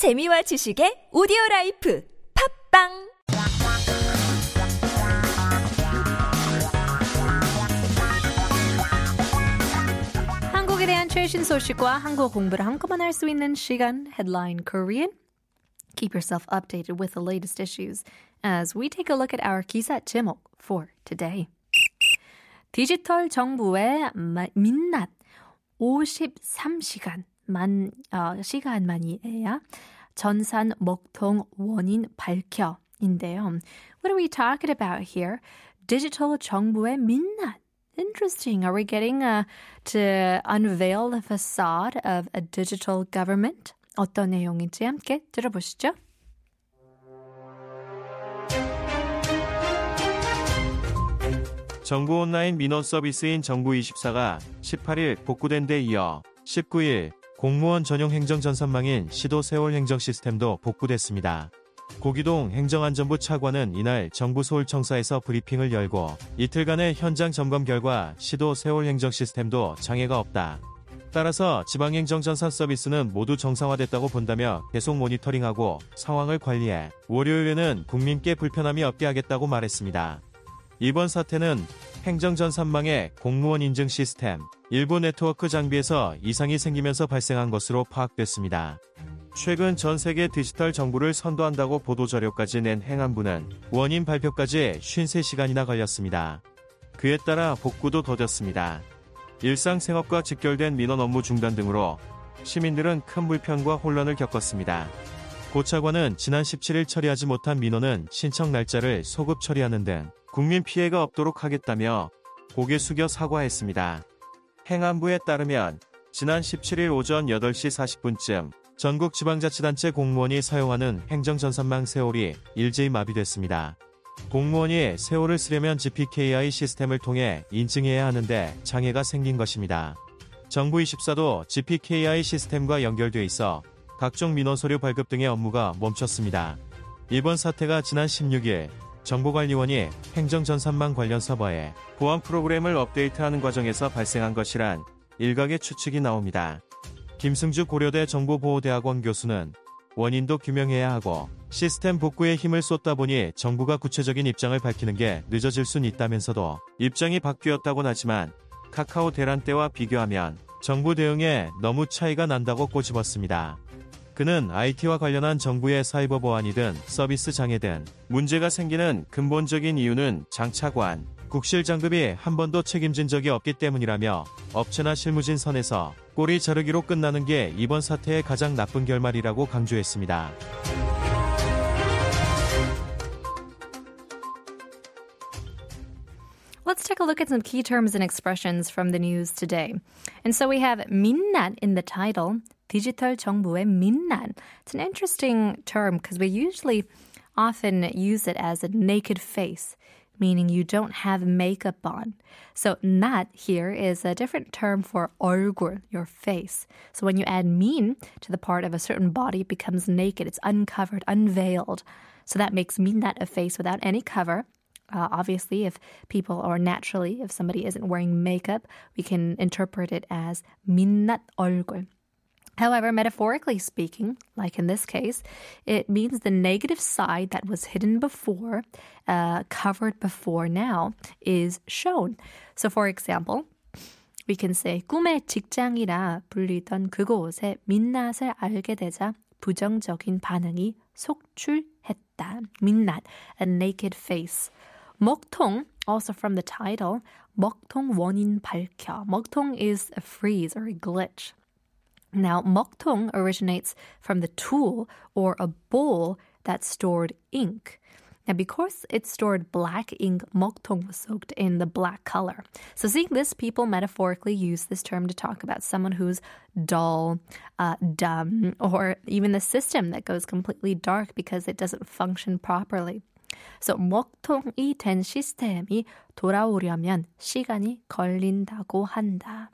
재미와 지식의 오디오 라이프 팝빵 한국에 대한 최신 소식과 한국 공부를 한꺼번에 할 수 있는 시간 Headline Korean. Keep yourself updated with the latest issues as we take a look at our 기사 제목 for today. 디지털 정부의 마- 민낯 53시간 만 어, 시간 만이에요. 전산 먹통 원인 밝혀인데요. What are we talking about here? 디지털 정부의 민낯. Interesting. Are we getting uh, to unveil the facade of a digital government? 어떤 내용인지 함께 들어보시죠. 정부 온라인 민원 서비스인 정부24가 18일 복구된 데 이어 19일 공무원 전용 행정 전산망인 시도 세월 행정 시스템도 복구됐습니다. 고기동 행정안전부 차관은 이날 정부 서울청사에서 브리핑을 열고 이틀간의 현장 점검 결과 시도 세월 행정 시스템도 장애가 없다. 따라서 지방행정 전산 서비스는 모두 정상화됐다고 본다며 계속 모니터링하고 상황을 관리해 월요일에는 국민께 불편함이 없게 하겠다고 말했습니다. 이번 사태는 행정전산망의 공무원 인증 시스템, 일부 네트워크 장비에서 이상이 생기면서 발생한 것으로 파악됐습니다. 최근 전 세계 디지털 정부를 선도한다고 보도자료까지 낸 행안부는 원인 발표까지 53시간이나 걸렸습니다. 그에 따라 복구도 더뎠습니다. 일상생활과 직결된 민원 업무 중단 등으로 시민들은 큰 불편과 혼란을 겪었습니다. 고차관은 지난 17일 처리하지 못한 민원은 신청 날짜를 소급 처리하는 등 국민 피해가 없도록 하겠다며 고개 숙여 사과했습니다. 행안부에 따르면 지난 17일 오전 8시 40분쯤 전국 지방자치단체 공무원이 사용하는 행정전산망 세월이 일제히 마비됐습니다. 공무원이 세월을 쓰려면 GPKI 시스템을 통해 인증해야 하는데 장애가 생긴 것입니다. 정부 24도 GPKI 시스템과 연결돼 있어 각종 민원 서류 발급 등의 업무가 멈췄습니다. 이번 사태가 지난 16일 정보관리원이 행정전산망 관련 서버에 보안 프로그램을 업데이트하는 과정에서 발생한 것이란 일각의 추측이 나옵니다. 김승주 고려대 정보보호대학원 교수는 원인도 규명해야 하고 시스템 복구에 힘을 쏟다 보니 정부가 구체적인 입장을 밝히는 게 늦어질 순 있다면서도 입장이 바뀌었다곤 하지만 카카오 대란 때와 비교하면 정부 대응에 너무 차이가 난다고 꼬집었습니다. 그는 IT와 관련한 정부의 사이버 보안이든 서비스 장애든 문제가 생기는 근본적인 이유는 장차관, 국실 장급이 한 번도 책임진 적이 없기 때문이라며 업체나 실무진 선에서 꼬리 자르기로 끝나는 게 이번 사태의 가장 나쁜 결말이라고 강조했습니다. take a look at some key terms and expressions from the news today. And so we have 민낯 in the title, 디지털 정부의 민낯. It's an interesting term because we usually often use it as a naked face, meaning you don't have makeup on. So 낯 here is a different term for 얼굴, your face. So when you add 민 to the part of a certain body, it becomes naked. It's uncovered, unveiled. So that makes 민낯 a face without any cover. Uh, obviously, if people or naturally, if somebody isn't wearing makeup, we can interpret it as 민낯 얼굴. However, metaphorically speaking, like in this case, it means the negative side that was hidden before, uh, covered before now, is shown. So, for example, we can say 꿈의 직장이라 불리던 그곳의 민낯을 알게 되자 부정적인 반응이 속출했다. 민낯, a naked face. 먹통, also from the title, 먹통 원인 밝혀. 먹통 is a freeze or a glitch. Now, 먹통 originates from the tool or a bowl that stored ink. Now, because it stored black ink, 먹통 was soaked in the black color. So, seeing this, people metaphorically use this term to talk about someone who's dull, uh, dumb, or even the system that goes completely dark because it doesn't function properly. So, 먹통이 된 시스템이 돌아오려면 시간이 걸린다고 한다.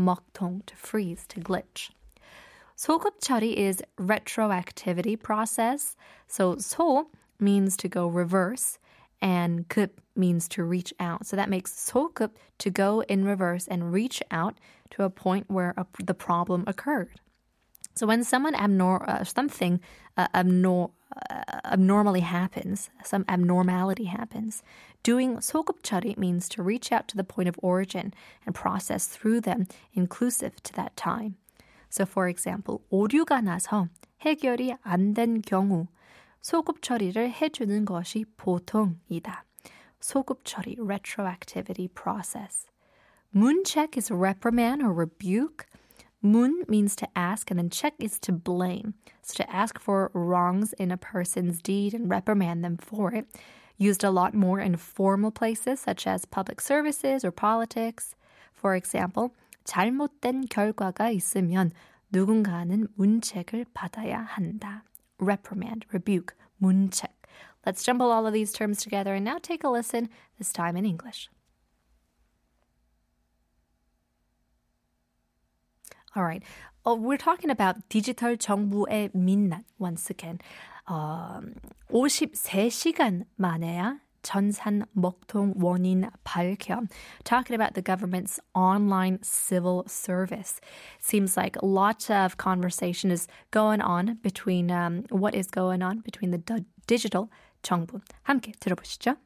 먹통, to freeze, to glitch. 소급 처리 is retroactivity process. So 소 means to go reverse and 급 means to reach out. So that makes 소급 to go in reverse and reach out to a point where a, the problem occurred. So when someone abnor- uh, something uh, abnor- uh, abnormally happens, some abnormality happens, doing 소급 처리 means to reach out to the point of origin and process through them inclusive to that time. So for example, 오류가 나서 해결이 안 된 경우 소급 처리를 해주는 것이 보통이다. 소급 처리 retroactivity process. 문책 is reprimand or rebuke. 문 means to ask, and then check is to blame. So to ask for wrongs in a person's deed and reprimand them for it. Used a lot more in formal places such as public services or politics. For example, 잘못된 결과가 있으면 누군가는 문책을 받아야 한다. Reprimand, rebuke, 문책. Let's jumble all of these terms together and now take a listen, this time in English. All right. Oh, we're talking about 디지털 정부의 민낯 once again. 어, 53시간 만에야 전산 먹통 원인 발견. Talking about the government's online civil service. Seems like lots of conversation is going on between um, what is going on between the d- digital 정부. 함께 들어보시죠.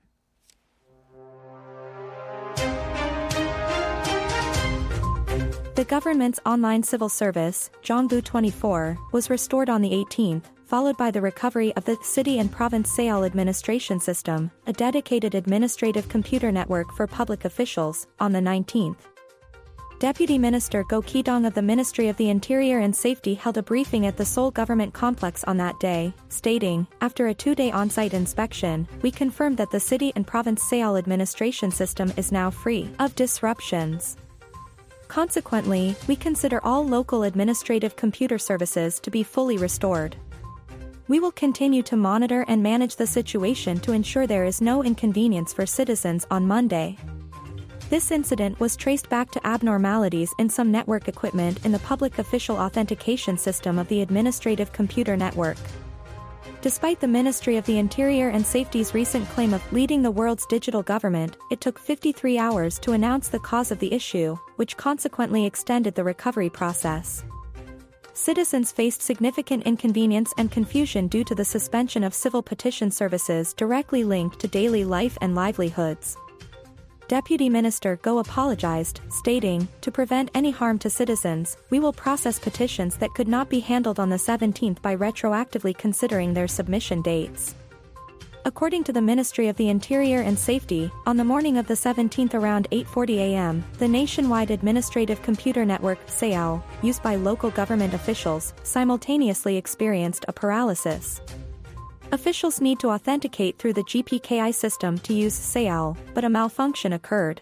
The government's online civil service, Jongbu 24, was restored on the 18th, followed by the recovery of the City and Province Seol Administration System, a dedicated administrative computer network for public officials, on the 19th. Deputy Minister Go Ki-dong of the Ministry of the Interior and Safety held a briefing at the Seoul government complex on that day, stating, After a two-day on-site inspection, we confirmed that the city and province Seol administration system is now free of disruptions. Consequently, we consider all local administrative computer services to be fully restored. We will continue to monitor and manage the situation to ensure there is no inconvenience for citizens on Monday. This incident was traced back to abnormalities in some network equipment in the public official authentication system of the administrative computer network. Despite the Ministry of the Interior and Safety's recent claim of leading the world's digital government, it took 53 hours to announce the cause of the issue, which consequently extended the recovery process. Citizens faced significant inconvenience and confusion due to the suspension of civil petition services directly linked to daily life and livelihoods. Deputy Minister Go apologized, stating, To prevent any harm to citizens, we will process petitions that could not be handled on the 17th by retroactively considering their submission dates. According to the Ministry of the Interior and Safety, on the morning of the 17th around 8:40 a.m., the nationwide administrative computer network SEAL, used by local government officials, simultaneously experienced a paralysis. Officials need to authenticate through the GPKI system to use SEAL, but a malfunction occurred.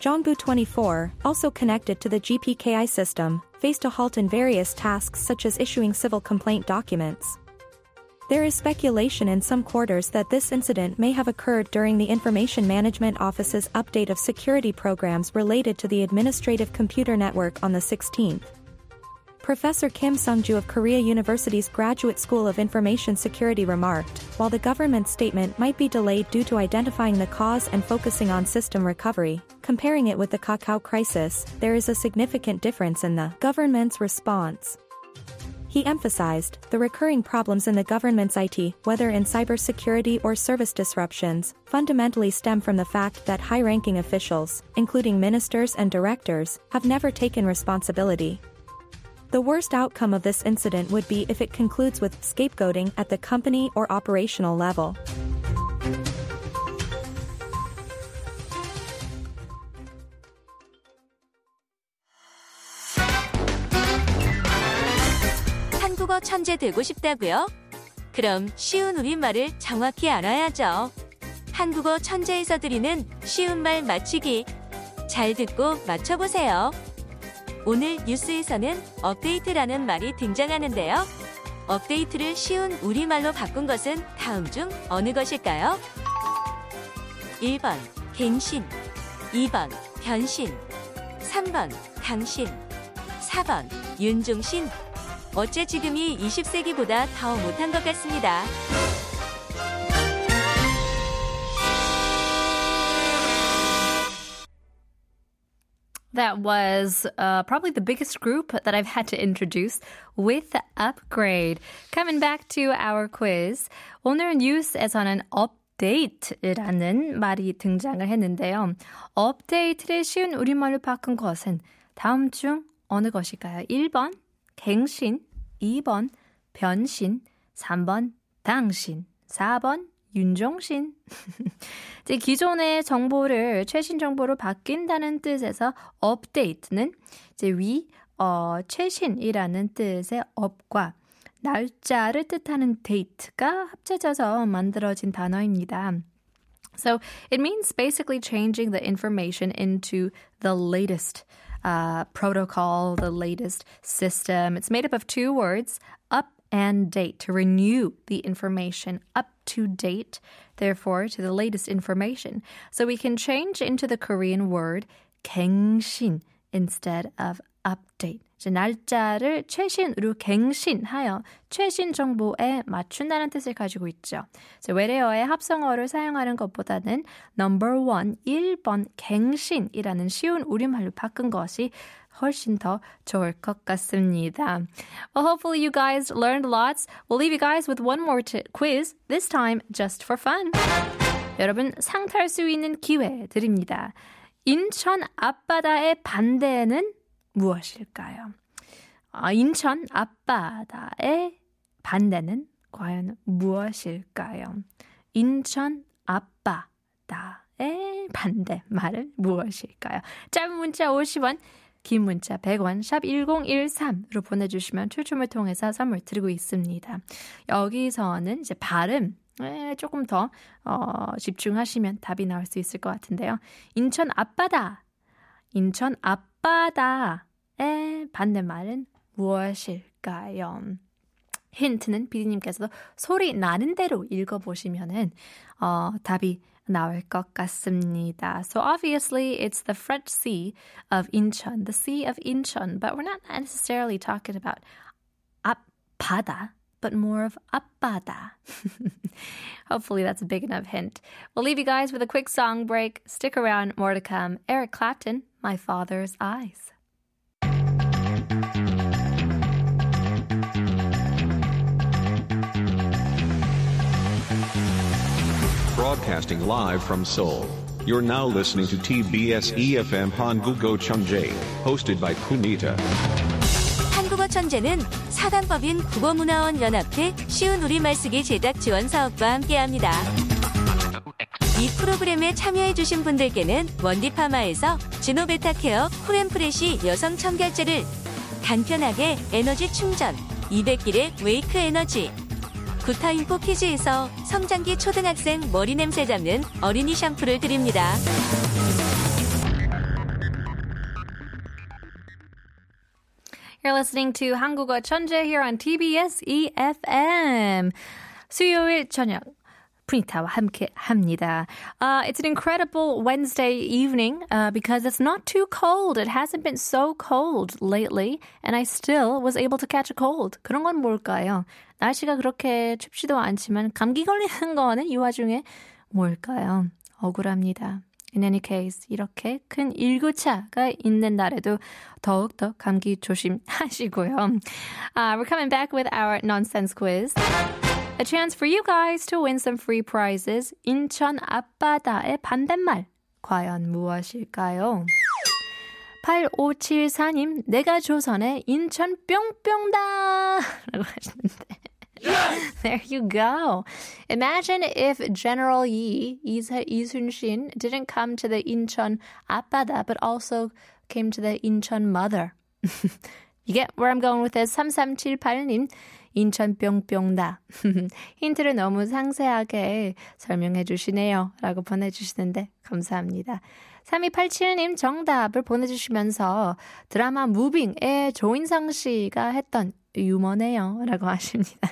Jongbu 24, also connected to the GPKI system, faced a halt in various tasks such as issuing civil complaint documents. There is speculation in some quarters that this incident may have occurred during the Information Management Office's update of security programs related to the administrative computer network on the 16th. Professor Kim Sung-ju of Korea University's Graduate School of Information Security remarked, while the government's statement might be delayed due to identifying the cause and focusing on system recovery, comparing it with the Kakao crisis, there is a significant difference in the government's response. He emphasized, the recurring problems in the government's IT, whether in cybersecurity or service disruptions, fundamentally stem from the fact that high-ranking officials, including ministers and directors, have never taken responsibility. The worst outcome of this incident would be if it concludes with scapegoating at the company or operational level. 한국어 천재 되고 싶다고요? 그럼 쉬운 우리말을 정확히 알아야죠. 한국어 천재에서 드리는 쉬운 말 맞추기. 잘 듣고 맞춰보세요. 오늘 뉴스에서는 업데이트라는 말이 등장하는데요. 업데이트를 쉬운 우리말로 바꾼 것은 다음 중 어느 것일까요? 1번 갱신 2번 변신 3번 당신 4번 윤종신 어째 지금이 20세기보다 더 못한 것 같습니다. That was uh, probably the biggest group that I've had to introduce with upgrade. Coming back to our quiz. 오늘 뉴스에서는 update라는 말이 등장을 했는데요. update를 쉬운 우리말로 바꾼 것은 다음 중 어느 것일까요? 1번 갱신, 2번 변신, 3번 당신, 4번 윤종신. 이제 기존의 정보를 최신 정보로 바뀐다는 뜻에서 update는 이제 위 어, 최신이라는 뜻의 up과 날짜를 뜻하는 date가 합쳐져서 만들어진 단어입니다. So it means basically changing the information into the latest uh, protocol, the latest system. It's made up of two words, up and date, to renew the information up to date, therefore to the latest information. So we can change into the Korean word 갱신 instead of update. 날짜를 최신으로 갱신하여 최신 정보에 맞춘다는 뜻을 가지고 있죠. 외래어의 합성어를 사용하는 것보다는 number one, 1번 갱신이라는 쉬운 우리말로 바꾼 것이 훨씬 더 좋을 것 같습니다. Well, hopefully you guys learned lots. We'll leave you guys with one more quiz, this time just for fun. 여러분 상탈 수 있는 기회 드립니다. 인천 앞바다의 반대는 무엇일까요? 아, 인천 앞바다의 반대는 과연 무엇일까요? 인천 앞바다의 반대 말은 무엇일까요? 짧은 문자 50원, 긴 문자 100원, 샵 1013으로 보내주시면 추첨을 통해서 선물 드리고 있습니다. 여기서는 이제 발음, 에 조금 더 어, 집중하시면 답이 나올 수 있을 것 같은데요. 인천 앞바다, 인천 앞바다 의 반대말은 무엇일까요? 힌트는 비디님께서도 소리 나는 대로 읽어보시면은 어, 답이 나올 것 같습니다. So obviously it's the French Sea of Incheon, the Sea of Incheon, but we're not necessarily talking about 앞바다, but more of 앞바다. Hopefully that's a big enough hint. We'll leave you guys with a quick song break. Stick around, more to come. Eric Clapton, My Father's Eyes. Broadcasting live from Seoul. You're now listening to TBS EFM Hangugo Chungjae, hosted by Punita. 한국어 천재는 사단법인 국어문화원 연합회 쉬운 우리말 쓰기 제작 지원 사업과 함께합니다. 이 프로그램에 참여해주신 분들께는 원디파마에서 지노베타 케어 쿨앤프레시 여성 청결제를 간편하게 에너지 충전 200길의 웨이크 에너지 구타인포 키즈에서 성장기 초등학생 머리 냄새 잡는 어린이 샴푸를 드립니다. You're listening to 한국어 천재 here on TBS EFM. 수요일 저녁 푸니타와 함께 합니다. Uh, it's an incredible Wednesday evening uh, because it's not too cold. It hasn't been so cold lately, and I still was able to catch a cold. 그런 건 뭘까요? 날씨가 그렇게 춥지도 않지만 감기 걸리는 거는 이 와중에 뭘까요? 억울합니다. In any case, 이렇게 큰 일교차가 있는 날에도 더욱더 감기 조심하시고요. Uh, we're coming back with our nonsense quiz. A chance for you guys to win some free prizes. 인천 앞바다의 반대말. 과연 무엇일까요? 8574님, 내가 조선의 인천 뿅뿅다! 라고 하시는데. There you go. Imagine if General Yi, Lee Sun-shin, didn't come to the Incheon 앞바다, but also came to the Incheon mother. get where I'm going with this? 3378님, 인천 뿅뿅다. 힌트를 너무 상세하게 설명해 주시네요. 라고 보내주시는데 감사합니다. 3287님 정답을 보내주시면서 드라마 무빙의 조인성 씨가 했던 유머네요. 라고 하십니다.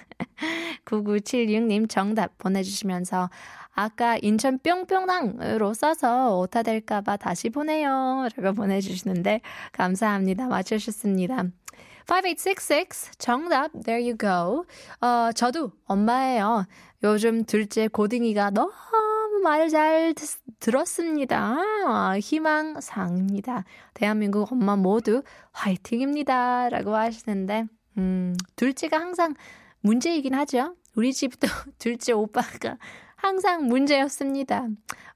9976님 정답 보내주시면서 아까 인천 뿅뿅당으로 써서 오타 될까봐 다시 보내요. 라고 보내주시는데 감사합니다. 맞추셨습니다. 5866 정답 there you go. 어, 저도 엄마예요. 요즘 둘째 고딩이가 너무 말잘 들었습니다. 희망상입니다. 대한민국 엄마 모두 화이팅입니다. 라고 하시는데, 음, 둘째가 항상 문제이긴 하죠. 우리 집도 둘째 오빠가 항상 문제였습니다.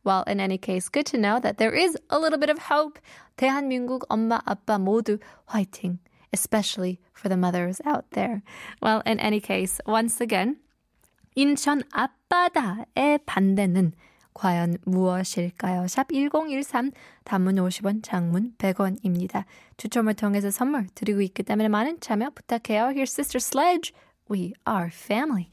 Well, in any case, good to know that there is a little bit of hope. 대한민국 엄마, 아빠 모두 화이팅. Especially for the mothers out there. Well, in any case, once again, 인천 앞바다의 반대는 과연 무엇일까요? 샵 1013, 단문 50원, 장문 100원입니다. 추첨을 통해서 선물 드리고 있기 때문에 많은 참여 부탁해요. Here's Sister Sledge. We are family.